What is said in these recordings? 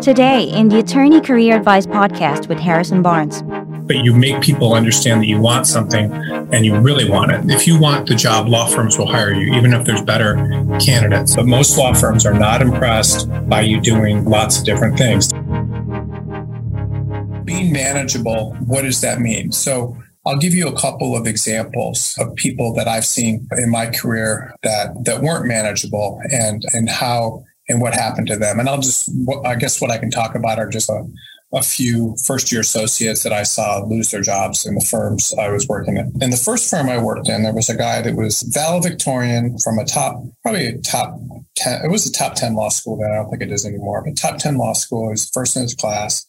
Today, in the Attorney Career Advice podcast with Harrison Barnes. But you make people understand that you want something and you really want it. If you want the job, law firms will hire you, even if there's better candidates. But most law firms are not impressed by you doing lots of different things. Being manageable, what does that mean? So, I'll give you a couple of examples of people that I've seen in my career that that weren't manageable and and how and what happened to them. And I'll just I guess what I can talk about are just a, a few first year associates that I saw lose their jobs in the firms I was working in. In the first firm I worked in, there was a guy that was valedictorian from a top, probably a top 10, it was a top 10 law school then. I don't think it is anymore, but top 10 law school. He was first in his class.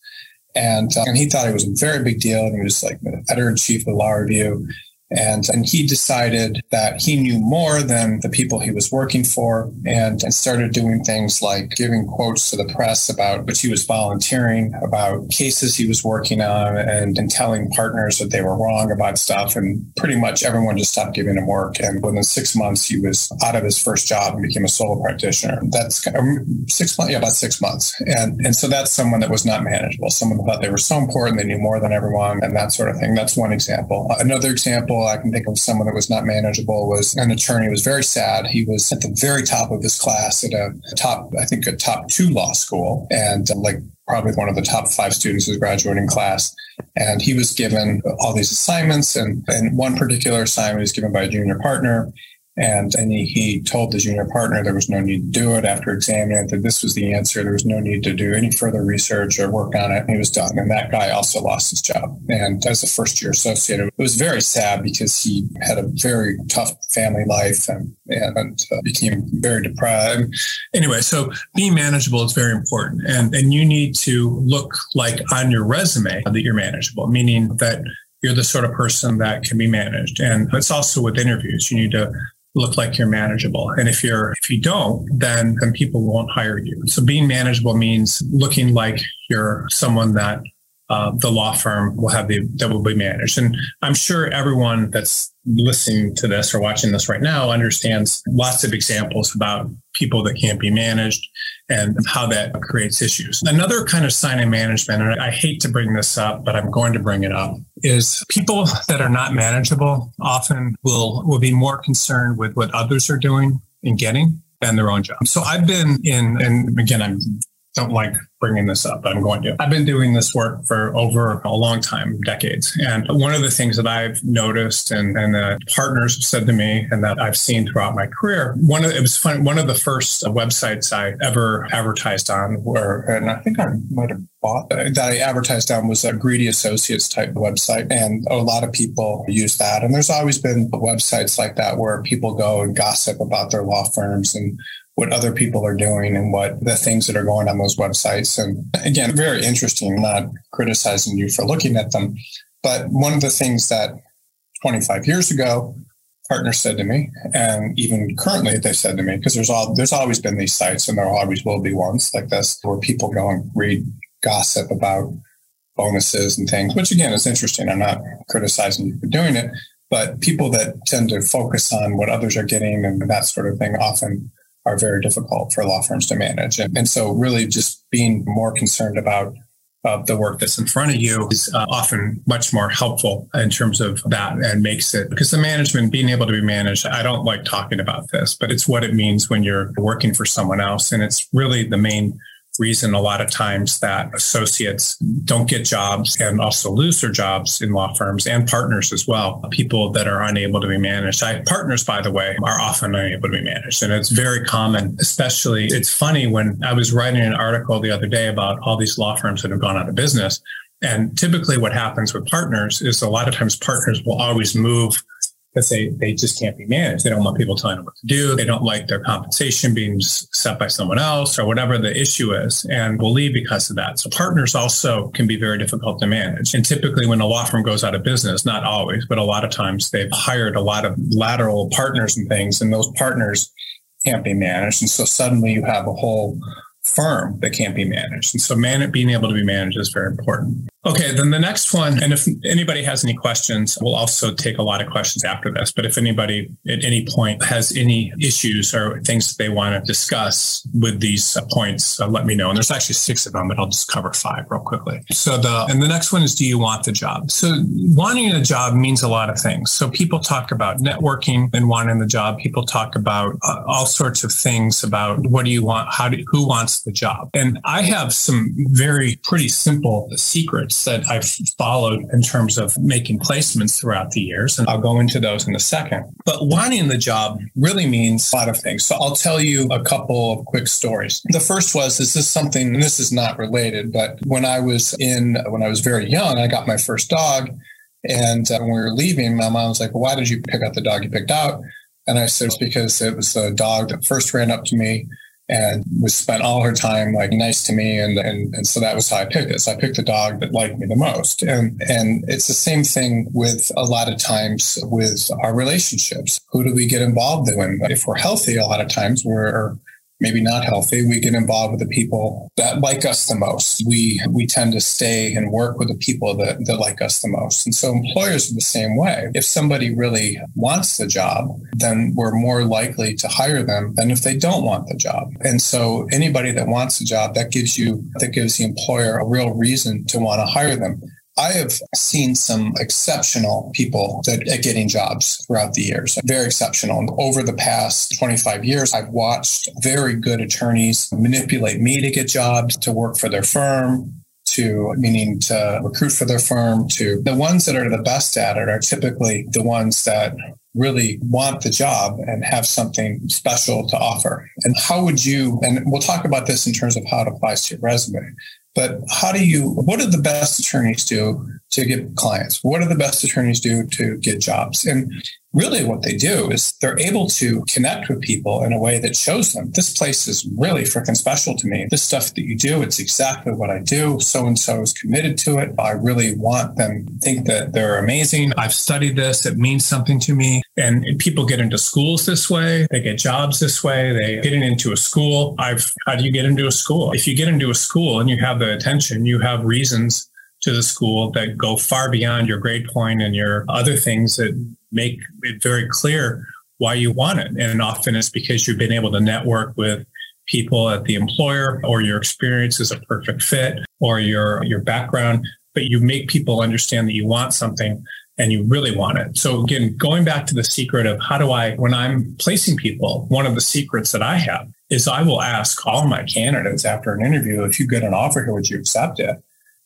And, uh, and he thought it was a very big deal. And he was like the editor in chief of the Law Review. And, and he decided that he knew more than the people he was working for and, and started doing things like giving quotes to the press about which he was volunteering, about cases he was working on, and, and telling partners that they were wrong about stuff. And pretty much everyone just stopped giving him work. And within six months, he was out of his first job and became a solo practitioner. That's um, six months, yeah, about six months. And, and so that's someone that was not manageable, someone thought they were so important, they knew more than everyone, and that sort of thing. That's one example. Another example, I can think of someone that was not manageable was an attorney was very sad. He was at the very top of his class at a top, I think a top two law school and uh, like probably one of the top five students his graduating class. And he was given all these assignments and, and one particular assignment was given by a junior partner. And, and he, he told the junior partner there was no need to do it after examining it, that this was the answer. There was no need to do any further research or work on it. And he was done. And that guy also lost his job. And as a first year associate, it was very sad because he had a very tough family life and, and uh, became very deprived. Anyway, so being manageable is very important. And, and you need to look like on your resume that you're manageable, meaning that you're the sort of person that can be managed. And it's also with interviews. You need to look like you're manageable. And if you're if you don't, then then people won't hire you. So being manageable means looking like you're someone that uh, the law firm will have the that will be managed. And I'm sure everyone that's listening to this or watching this right now understands lots of examples about people that can't be managed and how that creates issues. Another kind of sign of management, and I hate to bring this up, but I'm going to bring it up, is people that are not manageable often will will be more concerned with what others are doing and getting than their own job. So I've been in, and again, I'm don't like bringing this up, but I'm going to. I've been doing this work for over a long time, decades. And one of the things that I've noticed and, and that partners have said to me and that I've seen throughout my career, one of it was fun, one of the first websites I ever advertised on were, and I think I might have bought that I advertised on was a greedy associates type website. And a lot of people use that. And there's always been websites like that where people go and gossip about their law firms and what other people are doing and what the things that are going on those websites. And again, very interesting, not criticizing you for looking at them. But one of the things that 25 years ago, partners said to me, and even currently they said to me, because there's all there's always been these sites and there always will be ones like this where people go and read gossip about bonuses and things, which again is interesting. I'm not criticizing you for doing it, but people that tend to focus on what others are getting and that sort of thing often are very difficult for law firms to manage. And, and so really just being more concerned about uh, the work that's in front of you is uh, often much more helpful in terms of that and makes it because the management being able to be managed i don't like talking about this but it's what it means when you're working for someone else and it's really the main reason a lot of times that associates don't get jobs and also lose their jobs in law firms and partners as well. People that are unable to be managed. I, partners, by the way, are often unable to be managed. And it's very common, especially it's funny when I was writing an article the other day about all these law firms that have gone out of business. And typically what happens with partners is a lot of times partners will always move because they, they just can't be managed. They don't want people telling them what to do. They don't like their compensation being set by someone else or whatever the issue is and will leave because of that. So partners also can be very difficult to manage. And typically when a law firm goes out of business, not always, but a lot of times they've hired a lot of lateral partners and things and those partners can't be managed. And so suddenly you have a whole firm that can't be managed. And so man, being able to be managed is very important. Okay, then the next one, and if anybody has any questions, we'll also take a lot of questions after this. But if anybody at any point has any issues or things that they want to discuss with these points, uh, let me know. And there's actually six of them, but I'll just cover five real quickly. So the, and the next one is, do you want the job? So wanting a job means a lot of things. So people talk about networking and wanting the job. People talk about uh, all sorts of things about what do you want? How do, who wants the job? And I have some very pretty simple secrets that I've followed in terms of making placements throughout the years. And I'll go into those in a second. But wanting the job really means a lot of things. So I'll tell you a couple of quick stories. The first was this is something, and this is not related, but when I was in, when I was very young, I got my first dog. And uh, when we were leaving, my mom was like, well, why did you pick out the dog you picked out? And I said, it's because it was the dog that first ran up to me and was spent all her time like nice to me and, and and so that was how I picked it. So I picked the dog that liked me the most. And and it's the same thing with a lot of times with our relationships. Who do we get involved in? If we're healthy, a lot of times we're maybe not healthy, we get involved with the people that like us the most. We we tend to stay and work with the people that, that like us the most. And so employers are the same way. If somebody really wants the job, then we're more likely to hire them than if they don't want the job. And so anybody that wants a job, that gives you that gives the employer a real reason to want to hire them. I have seen some exceptional people that are getting jobs throughout the years, very exceptional. Over the past 25 years, I've watched very good attorneys manipulate me to get jobs, to work for their firm, to meaning to recruit for their firm, to the ones that are the best at it are typically the ones that really want the job and have something special to offer. And how would you, and we'll talk about this in terms of how it applies to your resume, but how do you, what do the best attorneys do to get clients? What do the best attorneys do to get jobs? And really what they do is they're able to connect with people in a way that shows them this place is really freaking special to me. This stuff that you do, it's exactly what I do. So and so is committed to it. I really want them to think that they're amazing. I've studied this. It means something to me. And people get into schools this way. They get jobs this way. They get into a school. I've, how do you get into a school? If you get into a school and you have the attention, you have reasons to the school that go far beyond your grade point and your other things that make it very clear why you want it. And often it's because you've been able to network with people at the employer or your experience is a perfect fit or your your background, but you make people understand that you want something and you really want it. So again, going back to the secret of how do I when I'm placing people, one of the secrets that I have is I will ask all my candidates after an interview, if you get an offer here, would you accept it?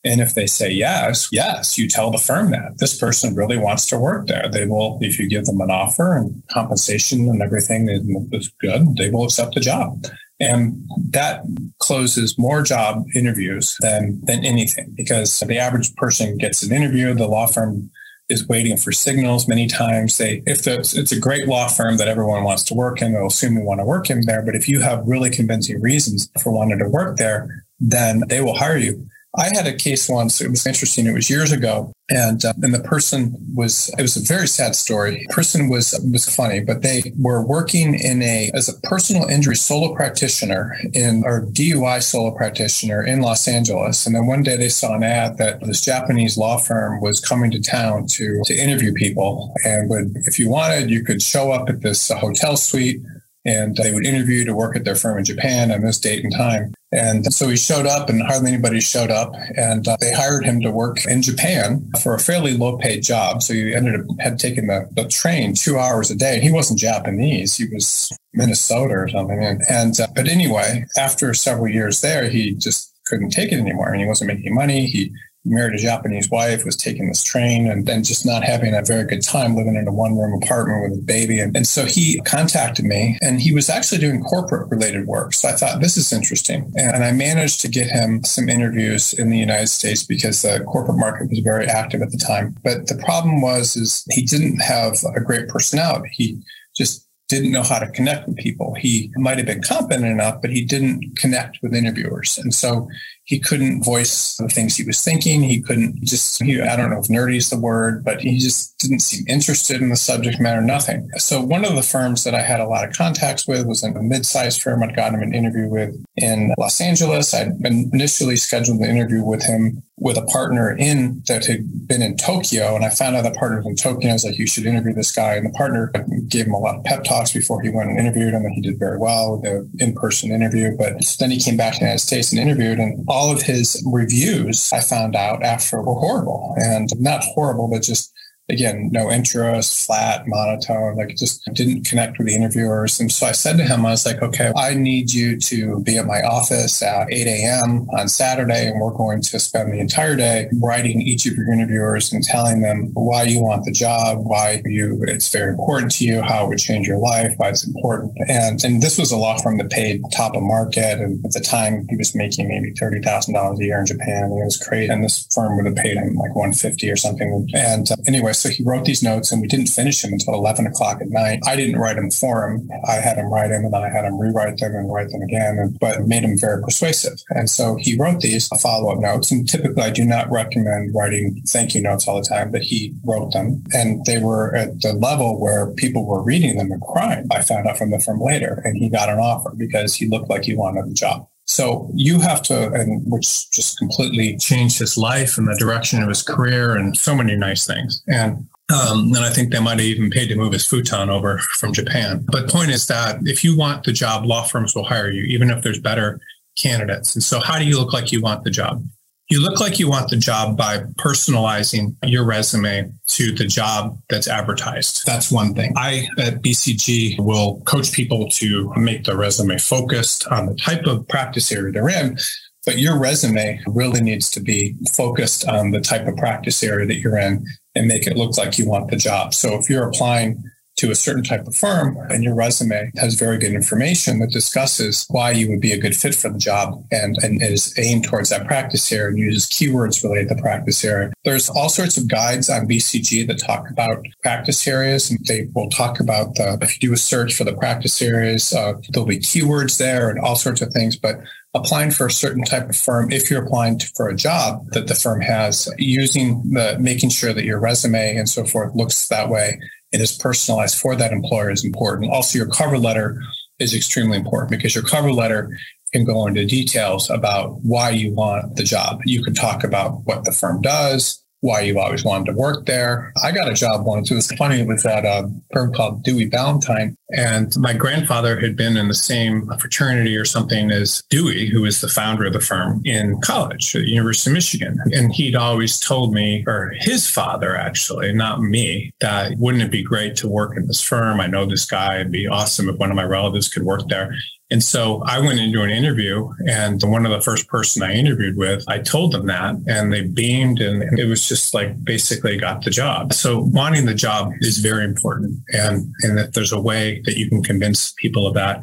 And if they say yes, yes, you tell the firm that this person really wants to work there. They will, if you give them an offer and compensation and everything is good, they will accept the job. And that closes more job interviews than, than anything because the average person gets an interview, the law firm is waiting for signals many times. They, if the, it's a great law firm that everyone wants to work in, they'll assume you want to work in there. But if you have really convincing reasons for wanting to work there, then they will hire you. I had a case once. It was interesting. It was years ago, and uh, and the person was. It was a very sad story. The person was was funny, but they were working in a as a personal injury solo practitioner in or DUI solo practitioner in Los Angeles. And then one day they saw an ad that this Japanese law firm was coming to town to to interview people, and would if you wanted, you could show up at this uh, hotel suite and they would interview to work at their firm in Japan on this date and time. And so he showed up, and hardly anybody showed up. And uh, they hired him to work in Japan for a fairly low paid job. So he ended up had taken the, the train two hours a day. He wasn't Japanese; he was Minnesota or something. And, and uh, but anyway, after several years there, he just couldn't take it anymore, and he wasn't making money. He married a Japanese wife, was taking this train and then just not having a very good time living in a one room apartment with a baby. And, and, so he contacted me and he was actually doing corporate related work. So I thought this is interesting. And I managed to get him some interviews in the United States because the corporate market was very active at the time. But the problem was is he didn't have a great personality. He just didn't know how to connect with people. He might have been competent enough, but he didn't connect with interviewers. And so he couldn't voice the things he was thinking. He couldn't just, he, I don't know if nerdy is the word, but he just didn't seem interested in the subject matter, nothing. So one of the firms that I had a lot of contacts with was a mid-sized firm I'd gotten him an interview with in Los Angeles. I'd initially scheduled an interview with him with a partner in that had been in Tokyo. And I found out the partner was in Tokyo. I was like, you should interview this guy. And the partner gave him a lot of pep talks before he went and interviewed him. And he did very well with the in-person interview. But then he came back to the United States and interviewed. And all of his reviews I found out after were horrible and not horrible, but just again, no interest, flat, monotone, like just didn't connect with the interviewers. And so I said to him, I was like, okay, I need you to be at my office at 8 a.m. on Saturday, and we're going to spend the entire day writing each of your interviewers and telling them why you want the job, why you it's very important to you, how it would change your life, why it's important. And and this was a law firm that paid top of market. And at the time he was making maybe thirty thousand dollars a year in Japan. And it was crazy. And this firm would have paid him like 150 or something. And uh, anyway, so he wrote these notes and we didn't finish them until 11 o'clock at night. I didn't write them for him. I had him write them and then I had him rewrite them and write them again, and, but made them very persuasive. And so he wrote these uh, follow up notes. And typically I do not recommend writing thank you notes all the time, but he wrote them and they were at the level where people were reading them and crying. I found out from the firm later and he got an offer because he looked like he wanted the job. So you have to, and which just completely changed his life and the direction of his career and so many nice things. And um, and I think they might have even paid to move his futon over from Japan. But point is that if you want the job, law firms will hire you, even if there's better candidates. And so how do you look like you want the job? You look like you want the job by personalizing your resume to the job that's advertised. That's one thing. I at BCG will coach people to make their resume focused on the type of practice area they're in. But your resume really needs to be focused on the type of practice area that you're in and make it look like you want the job. So if you're applying to a certain type of firm and your resume has very good information that discusses why you would be a good fit for the job and, and is aimed towards that practice area and uses keywords related to practice area. There's all sorts of guides on BCG that talk about practice areas. And they will talk about the, if you do a search for the practice areas, uh, there'll be keywords there and all sorts of things. But applying for a certain type of firm, if you're applying to, for a job that the firm has, using the making sure that your resume and so forth looks that way and is personalized for that employer is important. Also, your cover letter is extremely important because your cover letter can go into details about why you want the job. You can talk about what the firm does, why you've always wanted to work there. I got a job once. It was funny. It was at a firm called Dewey Ballantine. And my grandfather had been in the same fraternity or something as Dewey, who was the founder of the firm in college at the University of Michigan. And he'd always told me, or his father actually, not me, that wouldn't it be great to work in this firm? I know this guy. It'd be awesome if one of my relatives could work there. And so I went into an interview and one of the first person I interviewed with, I told them that and they beamed and it was just like basically got the job. So wanting the job is very important. And, and if there's a way that you can convince people of that,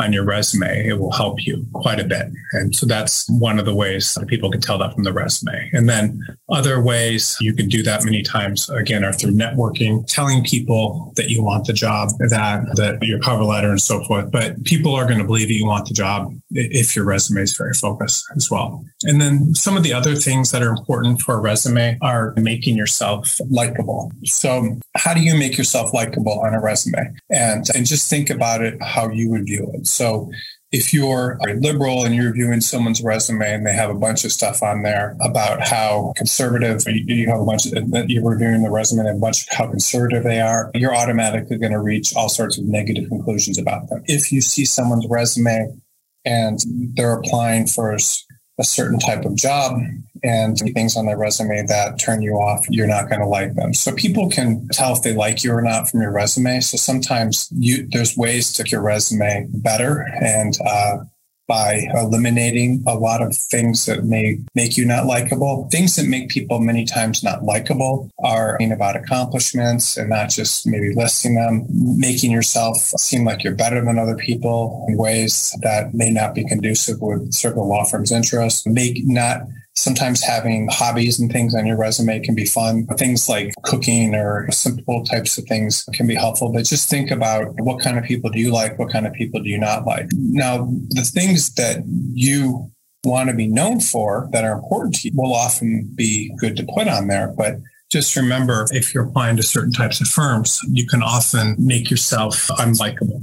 on your resume, it will help you quite a bit. And so that's one of the ways that people can tell that from the resume. And then other ways you can do that many times again are through networking, telling people that you want the job, that that your cover letter and so forth. But people are going to believe that you want the job if your resume is very focused as well. And then some of the other things that are important for a resume are making yourself likable. So how do you make yourself likable on a resume? And and just think about it how you would view it. So if you're a liberal and you're viewing someone's resume and they have a bunch of stuff on there about how conservative you have a bunch of you're reviewing the resume and a bunch of how conservative they are, you're automatically going to reach all sorts of negative conclusions about them. If you see someone's resume and they're applying for a certain type of job and things on their resume that turn you off, you're not going to like them. So people can tell if they like you or not from your resume. So sometimes you, there's ways to make your resume better and, uh, by eliminating a lot of things that may make you not likable. Things that make people many times not likable are being about accomplishments and not just maybe listing them, making yourself seem like you're better than other people in ways that may not be conducive with certain law firm's interests, make not Sometimes having hobbies and things on your resume can be fun. Things like cooking or simple types of things can be helpful, but just think about what kind of people do you like? What kind of people do you not like? Now, the things that you want to be known for that are important to you will often be good to put on there. But just remember if you're applying to certain types of firms, you can often make yourself unlikable.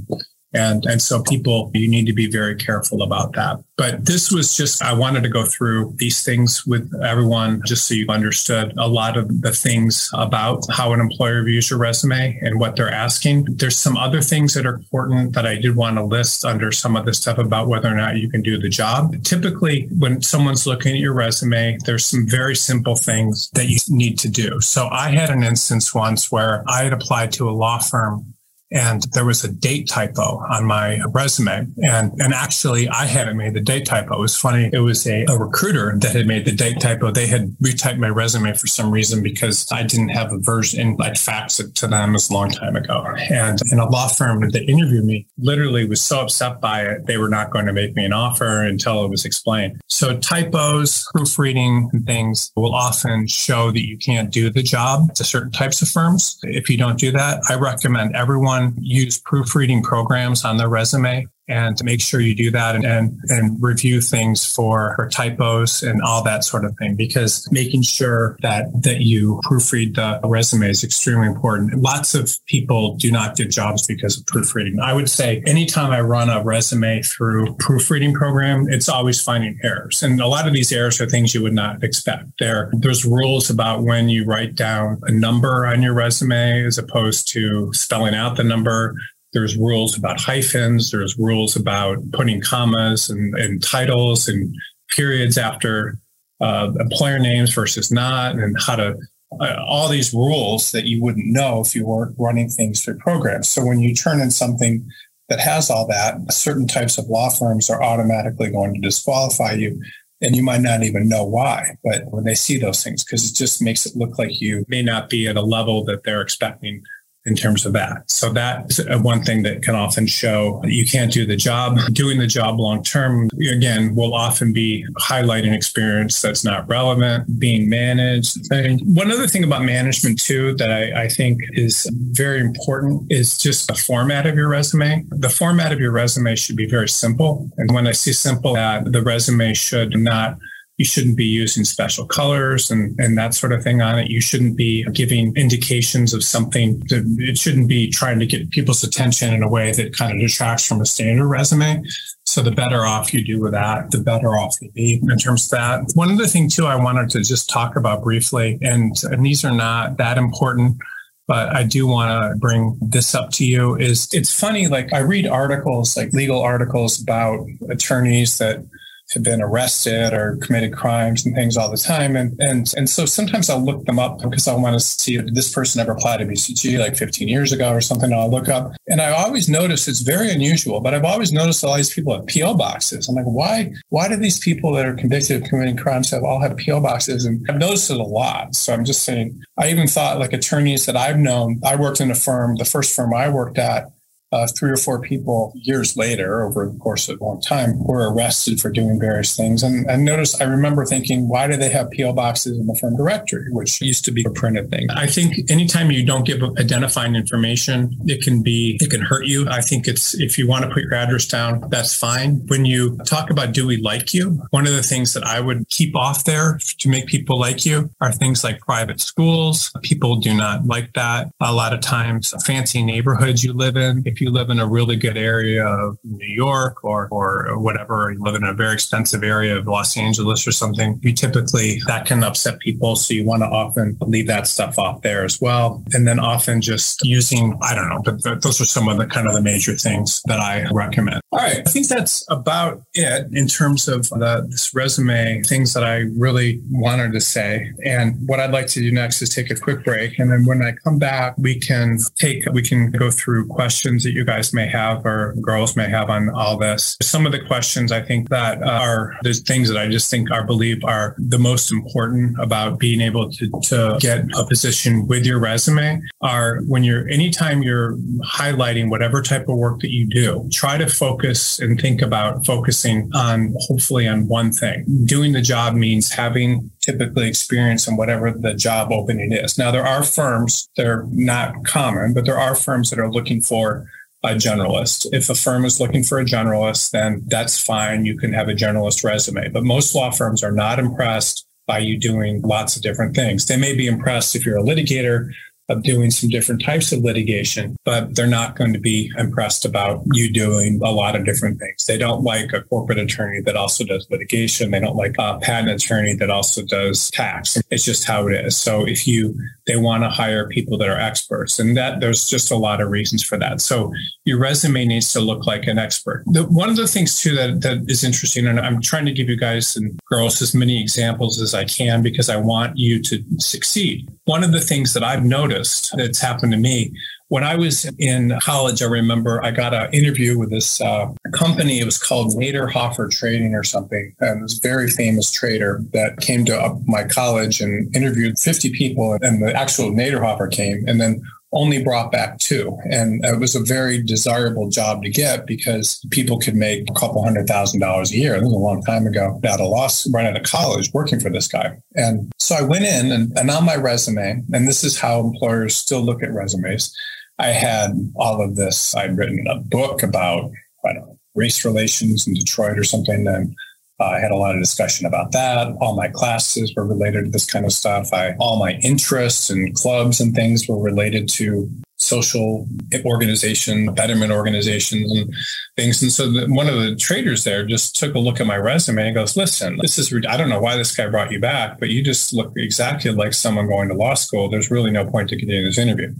And, and so people, you need to be very careful about that. But this was just, I wanted to go through these things with everyone just so you understood a lot of the things about how an employer views your resume and what they're asking. There's some other things that are important that I did want to list under some of the stuff about whether or not you can do the job. Typically, when someone's looking at your resume, there's some very simple things that you need to do. So I had an instance once where I had applied to a law firm and there was a date typo on my resume. And, and actually I hadn't made the date typo. It was funny. It was a, a recruiter that had made the date typo. They had retyped my resume for some reason because I didn't have a version. I'd faxed it to them a long time ago. And in a law firm that interviewed me literally was so upset by it. They were not going to make me an offer until it was explained. So typos, proofreading and things will often show that you can't do the job to certain types of firms. If you don't do that, I recommend everyone use proofreading programs on their resume and to make sure you do that and, and, and review things for, for typos and all that sort of thing because making sure that that you proofread the resume is extremely important. Lots of people do not get jobs because of proofreading. I would say anytime i run a resume through proofreading program it's always finding errors. And a lot of these errors are things you would not expect. There there's rules about when you write down a number on your resume as opposed to spelling out the number there's rules about hyphens. There's rules about putting commas and, and titles and periods after uh, employer names versus not, and how to uh, all these rules that you wouldn't know if you weren't running things through programs. So when you turn in something that has all that, certain types of law firms are automatically going to disqualify you. And you might not even know why, but when they see those things, because it just makes it look like you may not be at a level that they're expecting in terms of that. So that's one thing that can often show you can't do the job. Doing the job long term, again, will often be highlighting experience that's not relevant, being managed. And one other thing about management too that I, I think is very important is just the format of your resume. The format of your resume should be very simple. And when I see simple, that the resume should not you shouldn't be using special colors and, and that sort of thing on it. You shouldn't be giving indications of something. That, it shouldn't be trying to get people's attention in a way that kind of detracts from a standard resume. So the better off you do with that, the better off you be in terms of that. One other thing too, I wanted to just talk about briefly, and, and these are not that important but I do want to bring this up to you is it's funny like I read articles like legal articles about attorneys that have been arrested or committed crimes and things all the time. And and and so sometimes I'll look them up because I want to see if this person ever applied to BCG like 15 years ago or something. I'll look up. And I always notice it's very unusual, but I've always noticed all these people have PO boxes. I'm like, why why do these people that are convicted of committing crimes have all have PO boxes? And I've noticed it a lot. So I'm just saying I even thought like attorneys that I've known, I worked in a firm, the first firm I worked at uh, three or four people years later, over the course of a long time, were arrested for doing various things. And I noticed, I remember thinking, why do they have PO boxes in the firm directory, which used to be a printed thing? I think anytime you don't give identifying information, it can be, it can hurt you. I think it's, if you want to put your address down, that's fine. When you talk about do we like you, one of the things that I would keep off there to make people like you are things like private schools. People do not like that. A lot of times, fancy neighborhoods you live in, if you live in a really good area of New York or, or whatever, or you live in a very expensive area of Los Angeles or something, you typically, that can upset people. So you want to often leave that stuff off there as well. And then often just using, I don't know, but those are some of the kind of the major things that I recommend. All right. I think that's about it in terms of the, this resume, things that I really wanted to say. And what I'd like to do next is take a quick break. And then when I come back, we can take, we can go through questions that you guys may have or girls may have on all this. Some of the questions I think that uh, are the things that I just think are believe are the most important about being able to, to get a position with your resume are when you're anytime you're highlighting whatever type of work that you do, try to focus and think about focusing on hopefully on one thing. Doing the job means having typically experience in whatever the job opening is. Now, there are firms, they're not common, but there are firms that are looking for a generalist. If a firm is looking for a generalist, then that's fine. You can have a generalist resume. But most law firms are not impressed by you doing lots of different things. They may be impressed if you're a litigator of doing some different types of litigation, but they're not going to be impressed about you doing a lot of different things. They don't like a corporate attorney that also does litigation. They don't like a patent attorney that also does tax. It's just how it is. So if you, they want to hire people that are experts and that there's just a lot of reasons for that. So your resume needs to look like an expert. The, one of the things too that, that is interesting, and I'm trying to give you guys and girls as many examples as I can because I want you to succeed. One of the things that I've noticed that's happened to me when I was in college, I remember I got an interview with this uh, company. It was called Niederhoffer Trading or something. And this very famous trader that came to my college and interviewed 50 people. And the actual Niederhoffer came. And then only brought back two. And it was a very desirable job to get because people could make a couple hundred thousand dollars a year. This was a long time ago, out of law, right out of college, working for this guy. And so I went in and, and on my resume, and this is how employers still look at resumes. I had all of this. I'd written a book about, know, race relations in Detroit or something. And I had a lot of discussion about that. All my classes were related to this kind of stuff. I, all my interests and clubs and things were related to social organization, betterment organizations and things. And so the, one of the traders there just took a look at my resume and goes, listen, this is, I don't know why this guy brought you back, but you just look exactly like someone going to law school. There's really no point to continuing this interview.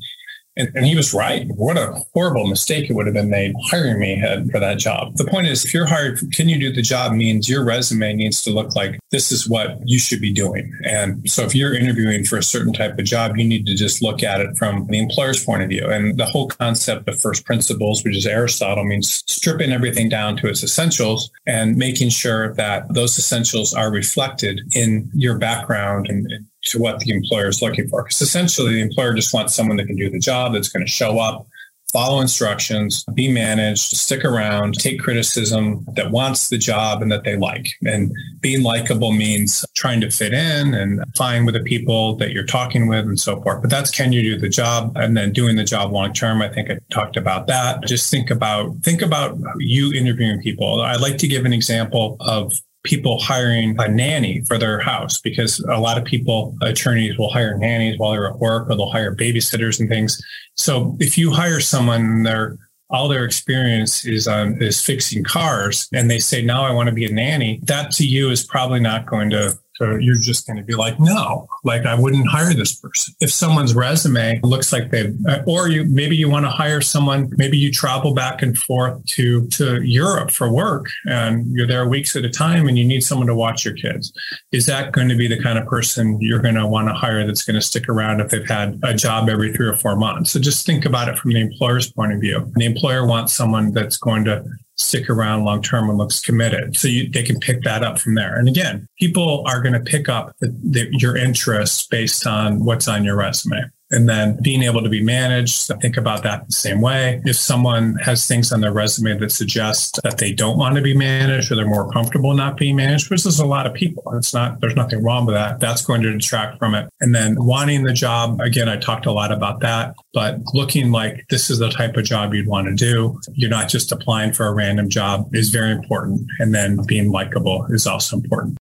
And, and, he was right. What a horrible mistake it would have been made hiring me for that job. The point is, if you're hired, can you do the job means your resume needs to look like this is what you should be doing. And so if you're interviewing for a certain type of job, you need to just look at it from the employer's point of view. And the whole concept of first principles, which is Aristotle, means stripping everything down to its essentials and making sure that those essentials are reflected in your background and, and to what the employer is looking for. Because essentially, the employer just wants someone that can do the job, that's going to show up, follow instructions, be managed, stick around, take criticism, that wants the job and that they like. And being likable means trying to fit in and fine with the people that you're talking with and so forth. But that's can you do the job and then doing the job long term. I think I talked about that. Just think about think about you interviewing people. I'd like to give an example of people hiring a nanny for their house because a lot of people, attorneys will hire nannies while they're at work or they'll hire babysitters and things. So if you hire someone, they're all their experience is on is fixing cars and they say now i want to be a nanny that to you is probably not going to you're just going to be like, no, like I wouldn't hire this person. If someone's resume looks like they, uh, or you maybe you want to hire someone, maybe you travel back and forth to to Europe for work, and you're there weeks at a time, and you need someone to watch your kids. Is that going to be the kind of person you're going to want to hire that's going to stick around if they've had a job every three or four months? So just think about it from the employer's point of view. The employer wants someone that's going to stick around long term and looks committed. So you, they can pick that up from there. And again, people are going to pick up the, the, your interests based on what's on your resume and then being able to be managed. Think about that the same way. If someone has things on their resume that suggest that they don't want to be managed or they're more comfortable not being managed, which is a lot of people. It's not, there's nothing wrong with that. That's going to detract from it. And then wanting the job, again, I talked a lot about that, but looking like this is the type of job you'd want to do. You're not just applying for a random job is very important. And then being likable is also important.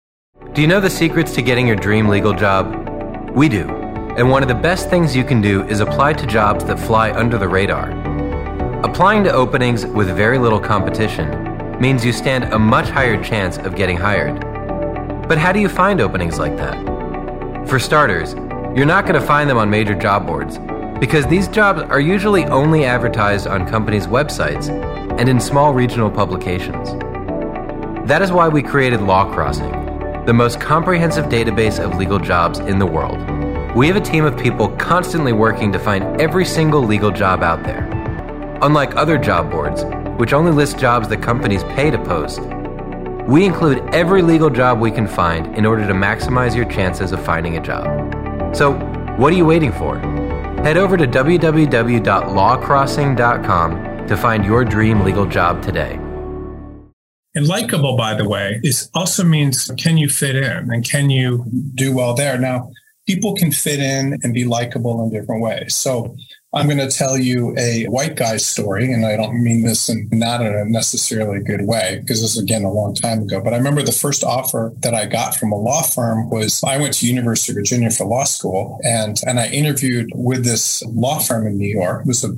Do you know the secrets to getting your dream legal job? We do. And one of the best things you can do is apply to jobs that fly under the radar. Applying to openings with very little competition means you stand a much higher chance of getting hired. But how do you find openings like that? For starters, you're not going to find them on major job boards because these jobs are usually only advertised on companies' websites and in small regional publications. That is why we created LawCrossing, the most comprehensive database of legal jobs in the world. We have a team of people constantly working to find every single legal job out there. Unlike other job boards, which only list jobs that companies pay to post, we include every legal job we can find in order to maximize your chances of finding a job. So, what are you waiting for? Head over to www.lawcrossing.com to find your dream legal job today. And likable, by the way, is also means can you fit in and can you do well there? Now, people can fit in and be likable in different ways. So I'm going to tell you a white guy story, and I don't mean this in not in a necessarily good way because this is again a long time ago. But I remember the first offer that I got from a law firm was I went to University of Virginia for law school, and and I interviewed with this law firm in New York. It was a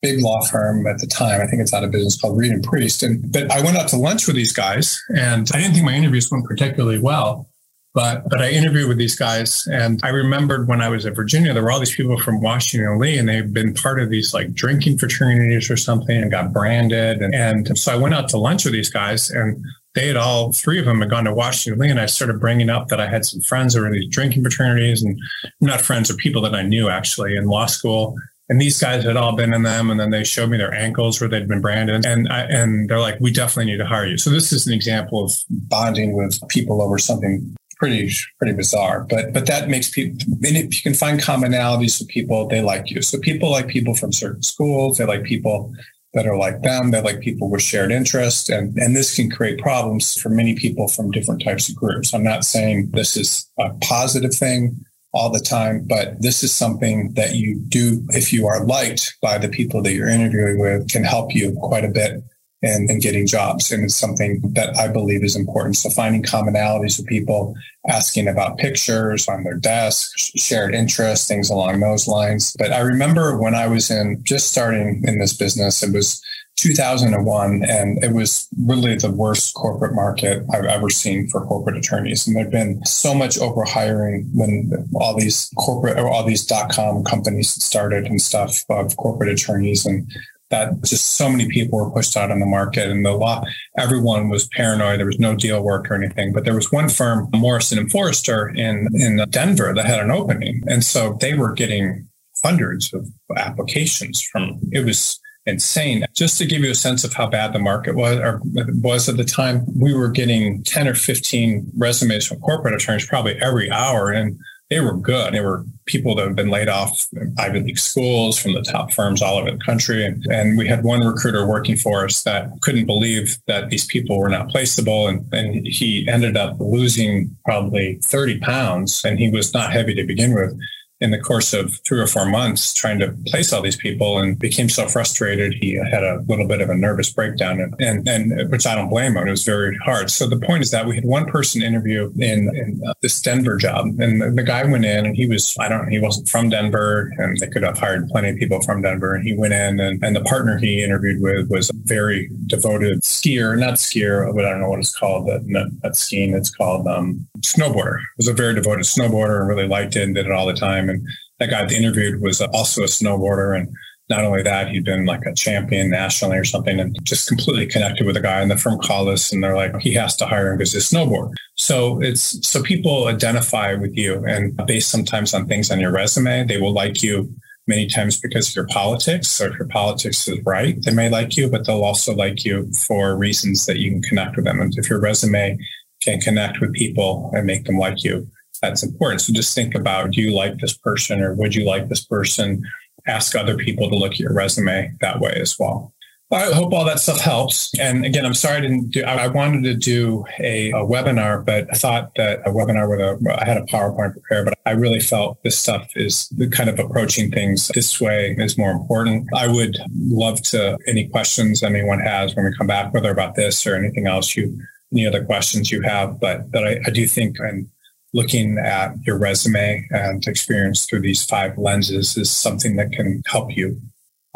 big law firm at the time. I think it's out of business called Reid and Priest. And but I went out to lunch with these guys, and I didn't think my interviews went particularly well. But but I interviewed with these guys, and I remembered when I was at Virginia, there were all these people from Washington Lee, and they've been part of these like drinking fraternities or something, and got branded. And, and so I went out to lunch with these guys, and they had all three of them had gone to Washington Lee, and I started bringing up that I had some friends who were in these drinking fraternities, and not friends or people that I knew actually in law school. And these guys had all been in them, and then they showed me their ankles where they'd been branded, and I, and they're like, "We definitely need to hire you." So this is an example of bonding with people over something pretty pretty bizarre but but that makes people you can find commonalities with people they like you. So people like people from certain schools they like people that are like them they like people with shared interest and and this can create problems for many people from different types of groups. I'm not saying this is a positive thing all the time but this is something that you do if you are liked by the people that you're interviewing with can help you quite a bit and, and getting jobs. And it's something that I believe is important. So finding commonalities with people, asking about pictures on their desk, shared interests, things along those lines. But I remember when I was in just starting in this business, it was 2001, and it was really the worst corporate market I've ever seen for corporate attorneys. And there'd been so much overhiring when all these corporate or all these dot com companies started and stuff of corporate attorneys. And that just so many people were pushed out on the market and the law everyone was paranoid. There was no deal work or anything but there was one firm morrison and foerster in in denver that had an opening. And so they were getting hundreds of applications from it was insane. Just to give you a sense of how bad the market was or was at the time we were getting 10 or 15 resumes from corporate attorneys probably every hour. And they were good. They were people that have been laid off Ivy League schools from the top firms all over the country. And, we had one recruiter working for us that couldn't believe that these people were not placeable. And, and he ended up losing probably 30 pounds and he was not heavy to begin with in the course of three or four months trying to place all these people and became so frustrated he had a little bit of a nervous breakdown and, and, and which I don't blame him. It was very hard. So the point is that we had one person interview in, in uh, this Denver job and the, the, guy went in and he was, I don't he wasn't from Denver and they could have hired plenty of people from Denver. And he went in and, and the partner he interviewed with was very devoted skier, not skier, but I don't know what it's called, that, not skiing. It's called um, snowboarder. Was a very devoted snowboarder and really liked it and did it all the time. And that guy that interviewed was also a snowboarder. And not only that, he'd been like a champion nationally or something and just completely connected with the guy. And the firm called us and they're like, he has to hire him because he's snowboard. So it's so people identify with you and based sometimes on things on your resume, they will like you many times because of your politics. So if your politics is right, they may like you, but they'll also like you for reasons that you can connect with them. And if your resume can connect with people and make them like you, that's important. So just think about do you like this person or would you like this person? Ask other people to look at your resume that way as well. I hope all that stuff helps. And again, I'm sorry I didn't do, I wanted to do a, a, webinar, but I thought that a webinar with a, I had a PowerPoint prepared, but I really felt this stuff is the kind of approaching things this way is more important. I would love to, any questions anyone has when we come back, whether about this or anything else you, any other questions you have, but, but I, I do think and looking at your resume and experience through these five lenses is something that can help you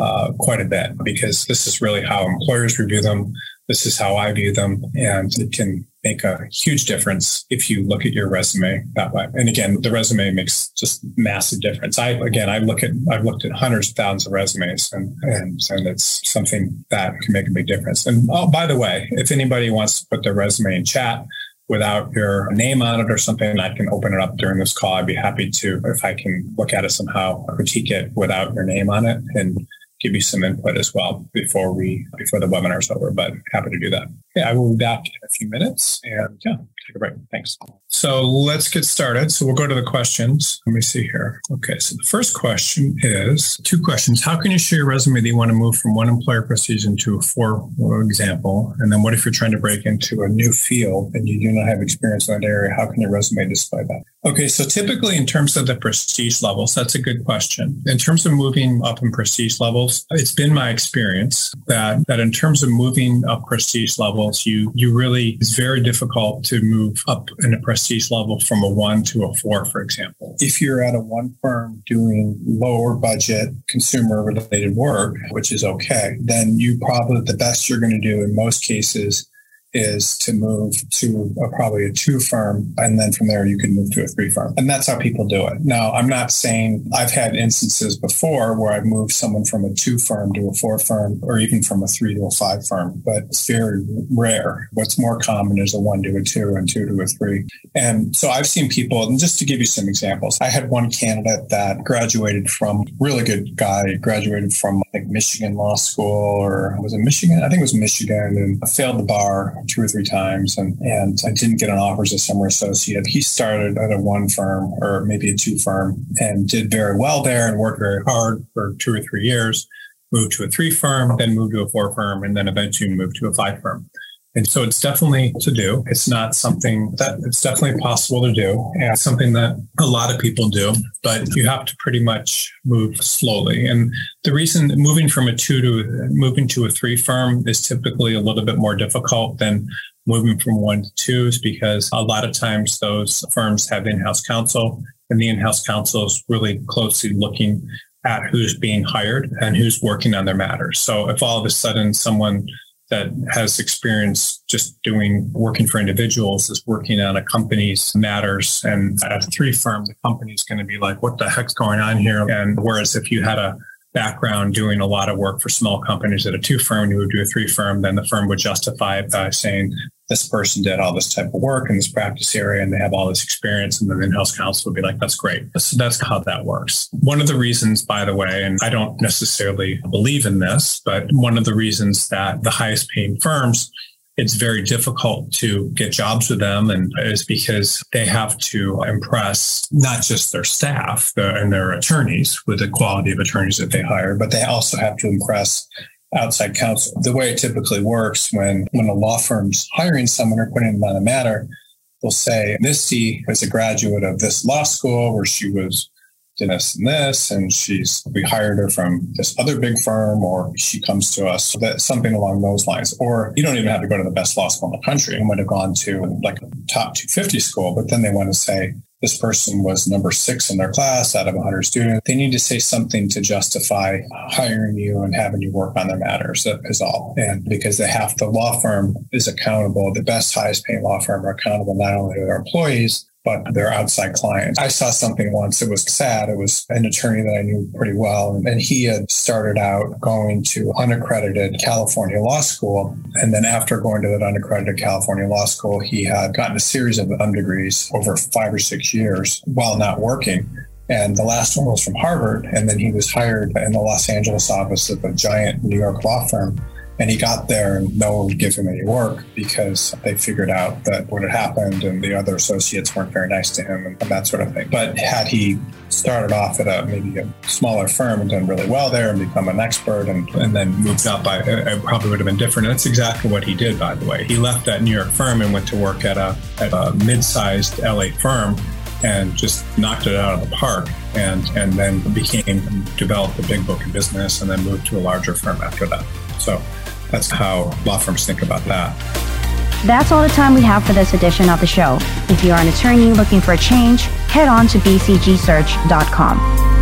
uh, quite a bit because this is really how employers review them. This is how I view them. And it can make a huge difference if you look at your resume that way. And again, the resume makes just massive difference. I, again, I look at, I've looked at hundreds of thousands of resumes and, and, and it's something that can make a big difference. And oh, by the way, if anybody wants to put their resume in chat, without your name on it or something, I can open it up during this call. I'd be happy to, if I can look at it somehow, critique it without your name on it and give you some input as well before we, before the webinar is over, but happy to do that. Yeah, I will be back in a few minutes and yeah, take. Thanks. So let's get started. So we'll go to the questions. Let me see here. Okay. So the first question is two questions. How can you show your resume that you want to move from one employer prestige into a four example? And then what if you're trying to break into a new field and you do not have experience in that area? How can your resume display that? Okay. So typically in terms of the prestige levels, that's a good question. In terms of moving up in prestige levels, it's been my experience that, that in terms of moving up prestige levels, you, you really, it's very difficult to move up in a prestige level from a one to a four, for example. If you're at a one firm doing lower budget consumer related work, which is okay, then you probably the best you're going to do in most cases is to move to a, probably a two firm. And then from there, you can move to a three firm. And that's how people do it. Now, I'm not saying I've had instances before where I've moved someone from a two firm to a four firm or even from a three to a five firm, but it's very rare. What's more common is a one to a two and two to a three. And so I've seen people, and just to give you some examples, I had one candidate that graduated from really good guy, graduated from I think Michigan Law School or was it Michigan? I think it was Michigan and failed the bar two or three times and, and I didn't get an offer as a summer associate. He started at a one firm or maybe a two firm and did very well there and worked very hard for two or three years, moved to a three firm, then moved to a four firm, and then eventually moved to a five firm. And so it's definitely to do. It's not something that it's definitely possible to do and something that a lot of people do, but you have to pretty much move slowly. And the reason moving from a two to moving to a three firm is typically a little bit more difficult than moving from one to two is because a lot of times those firms have in-house counsel and the in-house counsel is really closely looking at who's being hired and who's working on their matters. So if all of a sudden someone that has experience just doing working for individuals is working on a company's matters. And at a three firm, the company's going to be like, what the heck's going on here? And whereas if you had a background doing a lot of work for small companies at a two firm, you would do a three firm, then the firm would justify it by saying this person did all this type of work in this practice area and they have all this experience. And then the in-house counsel would be like, that's great. So that's how that works. One of the reasons, by the way, and I don't necessarily believe in this, but one of the reasons that the highest paying firms it's very difficult to get jobs with them and is because they have to impress not just their staff and their attorneys with the quality of attorneys that they hire, but they also have to impress outside counsel. The way it typically works when, when a law firm's hiring someone or putting them on a matter, they'll say, Misty is a graduate of this law school where she was this and this, and she's we hired her from this other big firm, or she comes to us. That something along those lines. Or you don't even have to go to the best law school in the country. You might have gone to like a top 250 school, but then they want to say, this person was number six in their class out of 100 students. They need to say something to justify hiring you and having you work on their matters. That is all. And because they have, the law firm is accountable, the best, highest paying law firm are accountable not only to their employees, but they're outside clients. I saw something once. It was sad. It was an attorney that I knew pretty well. And he had started out going to unaccredited California law school. And then after going to that unaccredited California law school, he had gotten a series of degrees over five or six years while not working. And the last one was from Harvard. And then he was hired in the Los Angeles office of a giant New York law firm and he got there and no one would give him any work because they figured out that what had happened and the other associates weren't very nice to him and that sort of thing. But had he started off at a maybe a smaller firm and done really well there and become an expert and, and then moved up, I, probably would have been different. And that's exactly what he did, by the way. He left that New York firm and went to work at a, at a mid-sized LA firm and just knocked it out of the park and and then became developed a big book of business and then moved to a larger firm after that. So that's how law firms think about that. That's all the time we have for this edition of the show. If you are an attorney looking for a change, head on to bcgsearch.com.